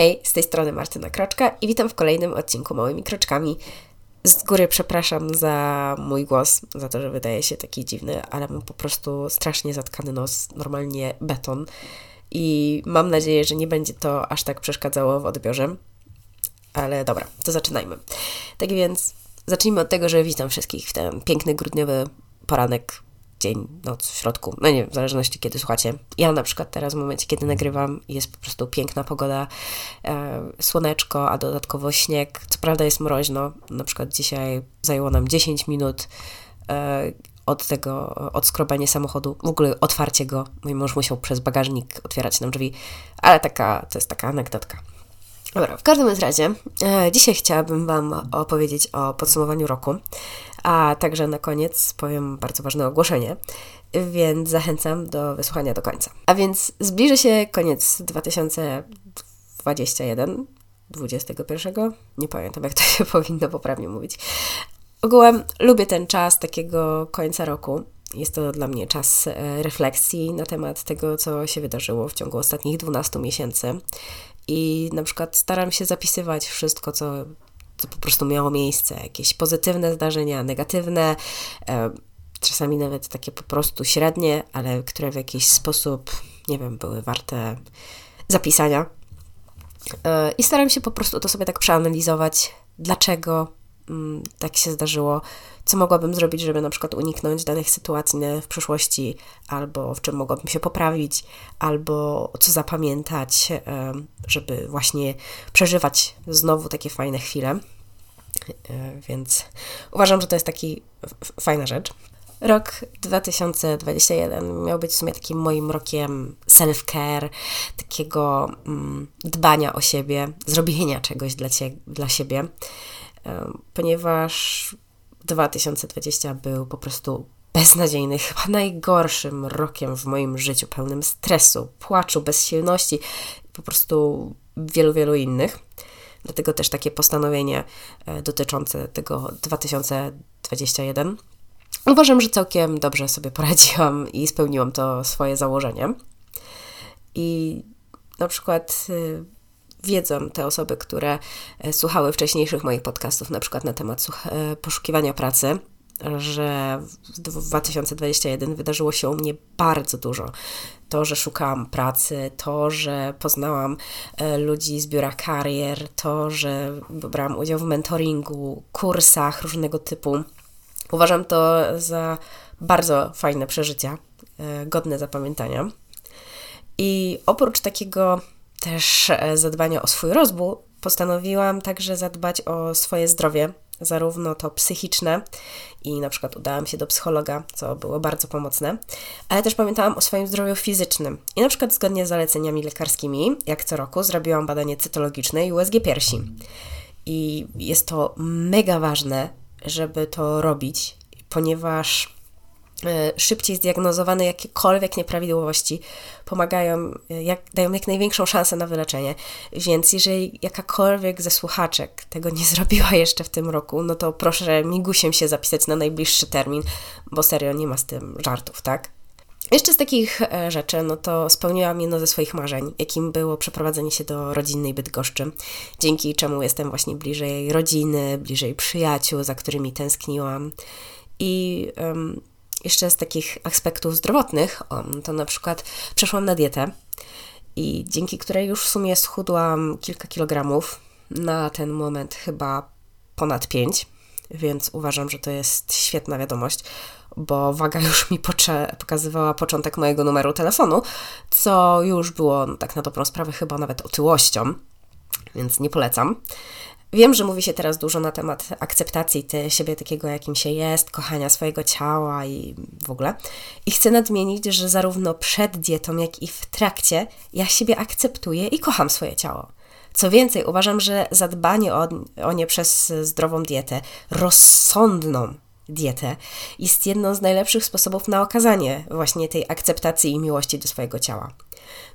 Hej, z tej strony Martyna Kroczka i witam w kolejnym odcinku Małymi Kroczkami. Z góry przepraszam za mój głos, za to, że wydaje się taki dziwny, ale mam po prostu strasznie zatkany nos, normalnie beton i mam nadzieję, że nie będzie to aż tak przeszkadzało w odbiorze. Ale dobra, to zaczynajmy. Tak więc zacznijmy od tego, że witam wszystkich w ten piękny grudniowy poranek dzień, noc, w środku, no nie wiem, w zależności kiedy słuchacie. Ja na przykład teraz w momencie, kiedy nagrywam, jest po prostu piękna pogoda, e, słoneczko, a dodatkowo śnieg. Co prawda jest mroźno, na przykład dzisiaj zajęło nam 10 minut e, od tego, od skrobania samochodu, w ogóle otwarcie go. Mój mąż musiał przez bagażnik otwierać nam drzwi, ale taka, to jest taka anegdotka. Dobra, w każdym razie, e, dzisiaj chciałabym Wam opowiedzieć o podsumowaniu roku, a także na koniec powiem bardzo ważne ogłoszenie, więc zachęcam do wysłuchania do końca. A więc zbliży się koniec 2021, 21, nie pamiętam jak to się powinno poprawnie mówić. Ogółem lubię ten czas takiego końca roku. Jest to dla mnie czas e, refleksji na temat tego, co się wydarzyło w ciągu ostatnich 12 miesięcy i na przykład staram się zapisywać wszystko, co, co po prostu miało miejsce, jakieś pozytywne zdarzenia, negatywne, e, czasami nawet takie po prostu średnie, ale które w jakiś sposób, nie wiem, były warte zapisania. E, I staram się po prostu to sobie tak przeanalizować, dlaczego tak się zdarzyło, co mogłabym zrobić, żeby na przykład uniknąć danych sytuacji w przyszłości, albo w czym mogłabym się poprawić, albo co zapamiętać, żeby właśnie przeżywać znowu takie fajne chwile. E, więc uważam, że to jest taki fajna rzecz. Rok 2021 miał być w sumie takim moim rokiem self-care, takiego mm, dbania o siebie, zrobienia czegoś dla, cie, dla siebie, ponieważ 2020 był po prostu beznadziejny, chyba najgorszym rokiem w moim życiu, pełnym stresu, płaczu, bezsilności, po prostu wielu, wielu innych. Dlatego też takie postanowienie e, dotyczące tego 2021. Uważam, że całkiem dobrze sobie poradziłam i spełniłam to swoje założenie. I na przykład y, wiedzą te osoby, które e, słuchały wcześniejszych moich podcastów, na przykład na temat e, poszukiwania pracy, że w 2021 wydarzyło się u mnie bardzo dużo. To, że szukałam pracy, to, że poznałam e, ludzi z biura karier, to, że brałam udział w mentoringu, kursach różnego typu. Uważam to za bardzo fajne przeżycia, godne zapamiętania. I oprócz takiego też e, zadbania o swój rozwój, postanowiłam także zadbać o swoje zdrowie, zarówno to psychiczne i na przykład udałam się do psychologa, co było bardzo pomocne, ale też pamiętałam o swoim zdrowiu fizycznym i na przykład zgodnie z zaleceniami lekarskimi, jak co roku, zrobiłam badanie cytologiczne i USG piersi. I jest to mega ważne, żeby to robić, ponieważ szybciej zdiagnozowane jakiekolwiek nieprawidłowości pomagają, e, jak, dają jak największą szansę na wyleczenie. Więc jeżeli jakakolwiek ze słuchaczek tego nie zrobiła jeszcze w tym roku, no to proszę migusiem się zapisać na najbliższy termin, bo serio nie ma z tym żartów, tak? Jeszcze z takich e, rzeczy, no to spełniłam jedno ze swoich marzeń, jakim było przeprowadzenie się do rodzinnej Bydgoszczy, dzięki czemu jestem właśnie bliżej rodziny, bliżej przyjaciół, za którymi tęskniłam. I um, jeszcze z takich aspektów zdrowotnych, to na przykład przeszłam na dietę i dzięki której już w sumie schudłam kilka kilogramów, na ten moment chyba ponad 5, więc uważam, że to jest świetna wiadomość, bo waga już mi pokazywała początek mojego numeru telefonu, co już było no, tak na dobrą sprawę chyba nawet otyłością, więc nie polecam. Wiem, że mówi się teraz dużo na temat akceptacji te, siebie takiego, jakim się jest, kochania swojego ciała i w ogóle. I chcę nadmienić, że zarówno przed dietą, jak i w trakcie ja siebie akceptuję i kocham swoje ciało. Co więcej, uważam, że zadbanie o, o nie przez zdrową dietę, rozsądną dietę, jest jedną z najlepszych sposobów na okazanie właśnie tej akceptacji i miłości do swojego ciała.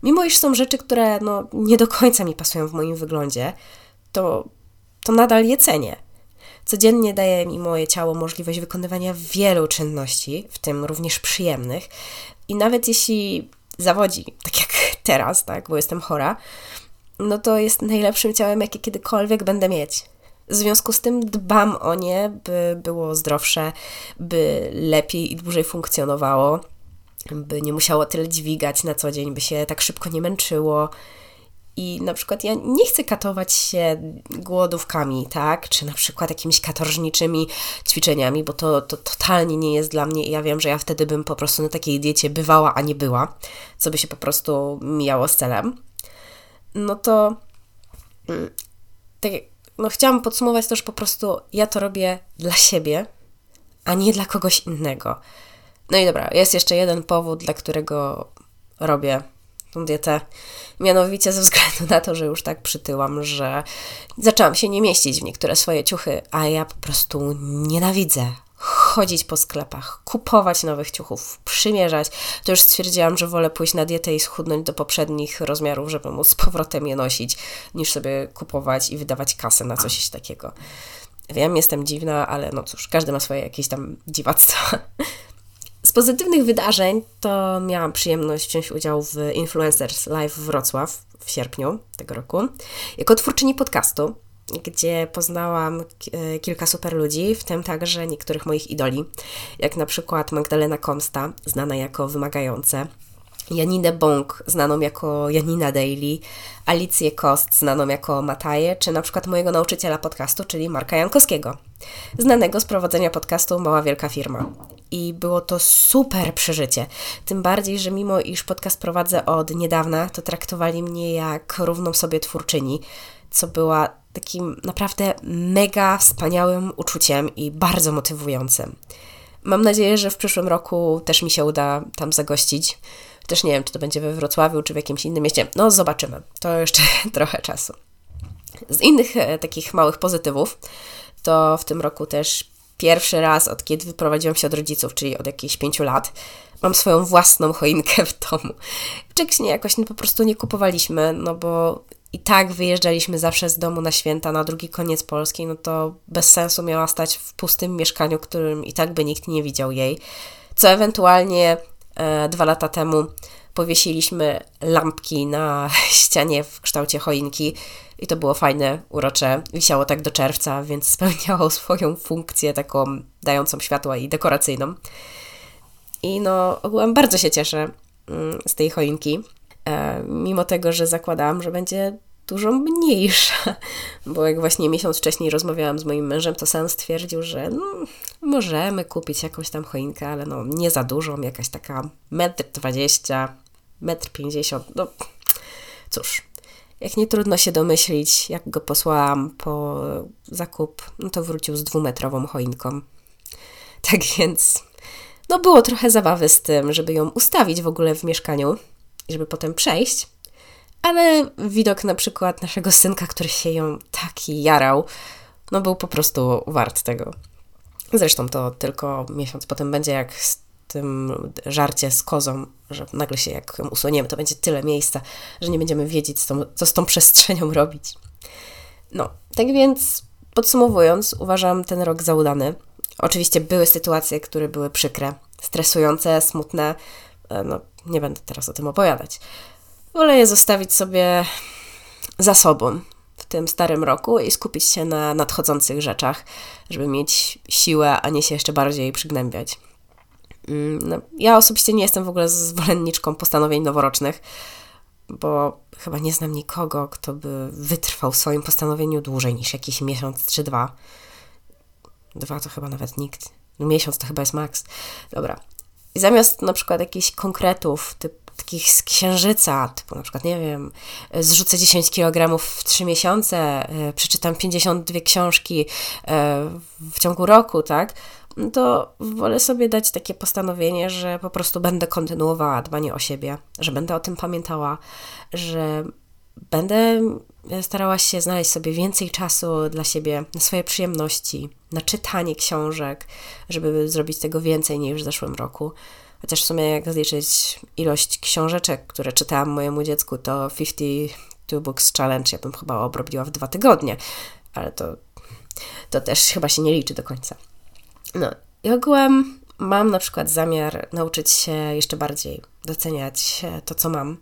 Mimo iż są rzeczy, które no, nie do końca mi pasują w moim wyglądzie, to to nadal je cenię. Codziennie daje mi moje ciało możliwość wykonywania wielu czynności, w tym również przyjemnych. I nawet jeśli zawodzi, tak jak teraz, tak, bo jestem chora, no to jest najlepszym ciałem, jakie kiedykolwiek będę mieć. W związku z tym dbam o nie, by było zdrowsze, by lepiej i dłużej funkcjonowało, by nie musiało tyle dźwigać na co dzień, by się tak szybko nie męczyło. I na przykład ja nie chcę katować się głodówkami, tak? Czy na przykład jakimiś katorżniczymi ćwiczeniami, bo to, to totalnie nie jest dla mnie i ja wiem, że ja wtedy bym po prostu na takiej diecie bywała, a nie była, co by się po prostu mijało z celem. No to mm, tak, no chciałam podsumować to, że po prostu ja to robię dla siebie, a nie dla kogoś innego. No i dobra, jest jeszcze jeden powód, dla którego robię tą dietę. Mianowicie ze względu na to, że już tak przytyłam, że zaczęłam się nie mieścić w niektóre swoje ciuchy, a ja po prostu nienawidzę chodzić po sklepach, kupować nowych ciuchów, przymierzać, to już stwierdziłam, że wolę pójść na dietę i schudnąć do poprzednich rozmiarów, żeby móc z powrotem je nosić, niż sobie kupować i wydawać kasę na coś takiego. Wiem, jestem dziwna, ale no cóż, każdy ma swoje jakieś tam dziwactwa. Pozytywnych wydarzeń to miałam przyjemność wziąć udział w Influencers Live Wrocław w sierpniu tego roku jako twórczyni podcastu gdzie poznałam e, kilka super ludzi, w tym także niektórych moich idoli, jak na przykład Magdalena Komsta, znana jako Wymagające, Janinę Bąk, znaną jako Janina Daily, Alicję Kost, znaną jako Mataje, czy na przykład mojego nauczyciela podcastu, czyli Marka Jankowskiego, znanego z prowadzenia podcastu Mała Wielka Firma. I było to super przeżycie. Tym bardziej, że mimo iż podcast prowadzę od niedawna, to traktowali mnie jak równą sobie twórczyni, co była takim naprawdę mega wspaniałym uczuciem i bardzo motywującym. Mam nadzieję, że w przyszłym roku też mi się uda tam zagościć. Też nie wiem, czy to będzie we Wrocławiu, czy w jakimś innym mieście. No, zobaczymy. To jeszcze trochę czasu. Z innych e, takich małych pozytywów, to w tym roku też pierwszy raz od kiedy wyprowadziłam się od rodziców, czyli od jakichś pięciu lat, mam swoją własną choinkę w domu. Wcześniej jakoś no, po prostu nie kupowaliśmy, no bo i tak wyjeżdżaliśmy zawsze z domu na święta na drugi koniec Polski, no to bez sensu miała stać w pustym mieszkaniu, którym i tak by nikt nie widział jej. Co ewentualnie dwa lata temu powiesiliśmy lampki na ścianie w kształcie choinki i to było fajne, urocze. Wisiało tak do czerwca, więc spełniało swoją funkcję taką dającą światła i dekoracyjną. I no, ogółem bardzo się cieszę mm, z tej choinki. E, mimo tego, że zakładałam, że będzie dużo mniejsza, bo jak właśnie miesiąc wcześniej rozmawiałam z moim mężem, to sam stwierdził, że no, możemy kupić jakąś tam choinkę, ale no nie za dużą, jakaś taka metr dwadzieścia, metr pięćdziesiąt, no cóż, jak nie trudno się domyślić, jak go posłałam po zakup, no to wrócił z dwumetrową choinką. Tak więc, no było trochę zabawy z tym, żeby ją ustawić w ogóle w mieszkaniu, żeby potem przejść, ale widok na przykład naszego synka, który się ją taki jarał, no był po prostu wart tego. Zresztą to tylko miesiąc potem będzie jak z tym żarcie z kozą, że nagle się jak ją usuniemy, to będzie tyle miejsca, że nie będziemy wiedzieć, co, z tą przestrzenią robić. No, tak więc podsumowując, uważam ten rok za udany. Oczywiście były sytuacje, które były przykre, stresujące, smutne, E, no, nie będę teraz o tym opowiadać. Wolę je zostawić sobie za sobą w tym starym roku i skupić się na nadchodzących rzeczach, żeby mieć siłę, a nie się jeszcze bardziej przygnębiać. Mm, no, ja osobiście nie jestem w ogóle zwolenniczką postanowień noworocznych, bo chyba nie znam nikogo, kto by wytrwał w swoim postanowieniu dłużej niż jakiś miesiąc czy dwa. Dwa to chyba nawet nikt. No miesiąc to chyba jest maks. Dobra, i zamiast na przykład jakichś konkretów, typ, takich z księżyca, typu na przykład, nie wiem, zrzucę 10 kg w 3 miesiące, e, przeczytam 52 książki e, w ciągu roku, tak? No to wolę sobie dać takie postanowienie, że po prostu będę kontynuowała dbanie o siebie, że będę o tym pamiętała, że będę starała się znaleźć sobie więcej czasu dla siebie, na swoje przyjemności, na czytanie książek, żeby zrobić tego więcej niż w zeszłym roku. Chociaż w sumie jak zliczyć ilość książeczek, które czytałam mojemu dziecku, to 52 Books Challenge ja bym chyba obrobiła w dwa tygodnie, ale to, to też chyba się nie liczy do końca. No i ogółem mam na przykład zamiar nauczyć się jeszcze bardziej doceniać to, co mam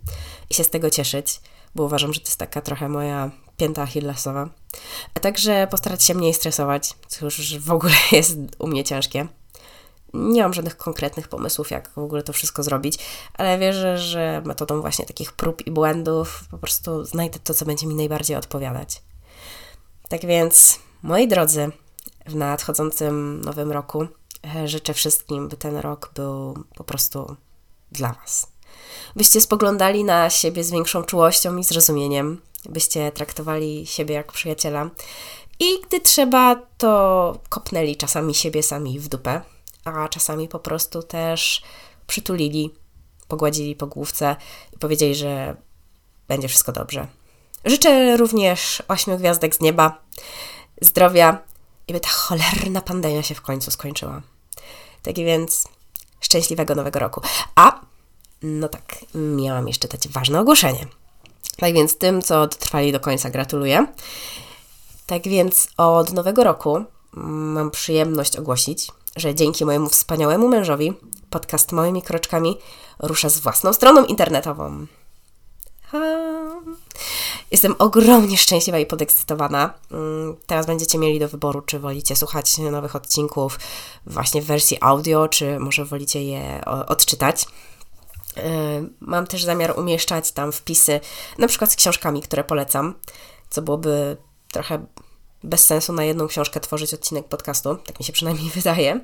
i się z tego cieszyć bo uważam, że to jest taka trochę moja pięta achillesowa. A także postarać się mniej stresować, co już w ogóle jest u mnie ciężkie. Nie mam żadnych konkretnych pomysłów, jak w ogóle to wszystko zrobić, ale wierzę, że metodą właśnie takich prób i błędów po prostu znajdę to, co będzie mi najbardziej odpowiadać. Tak więc, moi drodzy, w nadchodzącym nowym roku e, życzę wszystkim, by ten rok był po prostu dla Was. Byście spoglądali na siebie z większą czułością i zrozumieniem, byście traktowali siebie jak przyjaciela i gdy trzeba, to kopnęli czasami siebie sami w dupę, a czasami po prostu też przytulili, pogładzili po główce i powiedzieli, że będzie wszystko dobrze. Życzę również ośmiu gwiazdek z nieba, zdrowia i by ta cholerna pandemia się w końcu skończyła. Tak więc szczęśliwego nowego roku. A, no tak, miałam jeszcze dać ważne ogłoszenie. Tak więc tym, co dotrwali do końca, gratuluję. Tak więc od nowego roku mam przyjemność ogłosić, że dzięki mojemu wspaniałemu mężowi podcast Małymi Kroczkami rusza z własną stroną internetową. Jestem ogromnie szczęśliwa i podekscytowana. Mm, teraz będziecie mieli do wyboru, czy wolicie słuchać nowych odcinków właśnie w wersji audio, czy może wolicie je odczytać. Y, mam też zamiar umieszczać tam wpisy, na przykład z książkami, które polecam, co byłoby trochę bez sensu na jedną książkę tworzyć odcinek podcastu, tak mi się przynajmniej wydaje,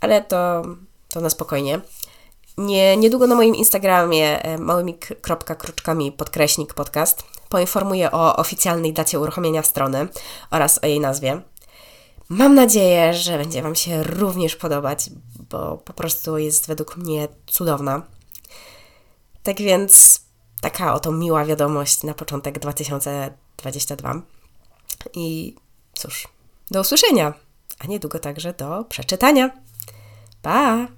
ale to, to na spokojnie. Nie, niedługo na moim Instagramie e, małymi kropkami podkreśnik podcast poinformuję o oficjalnej dacie uruchomienia strony oraz o jej nazwie. Mam nadzieję, że będzie Wam się również podobać, bo po prostu jest według mnie cudowna. Tak więc taka oto miła wiadomość na początek 2022. I cóż, do usłyszenia, a niedługo także do przeczytania. Pa!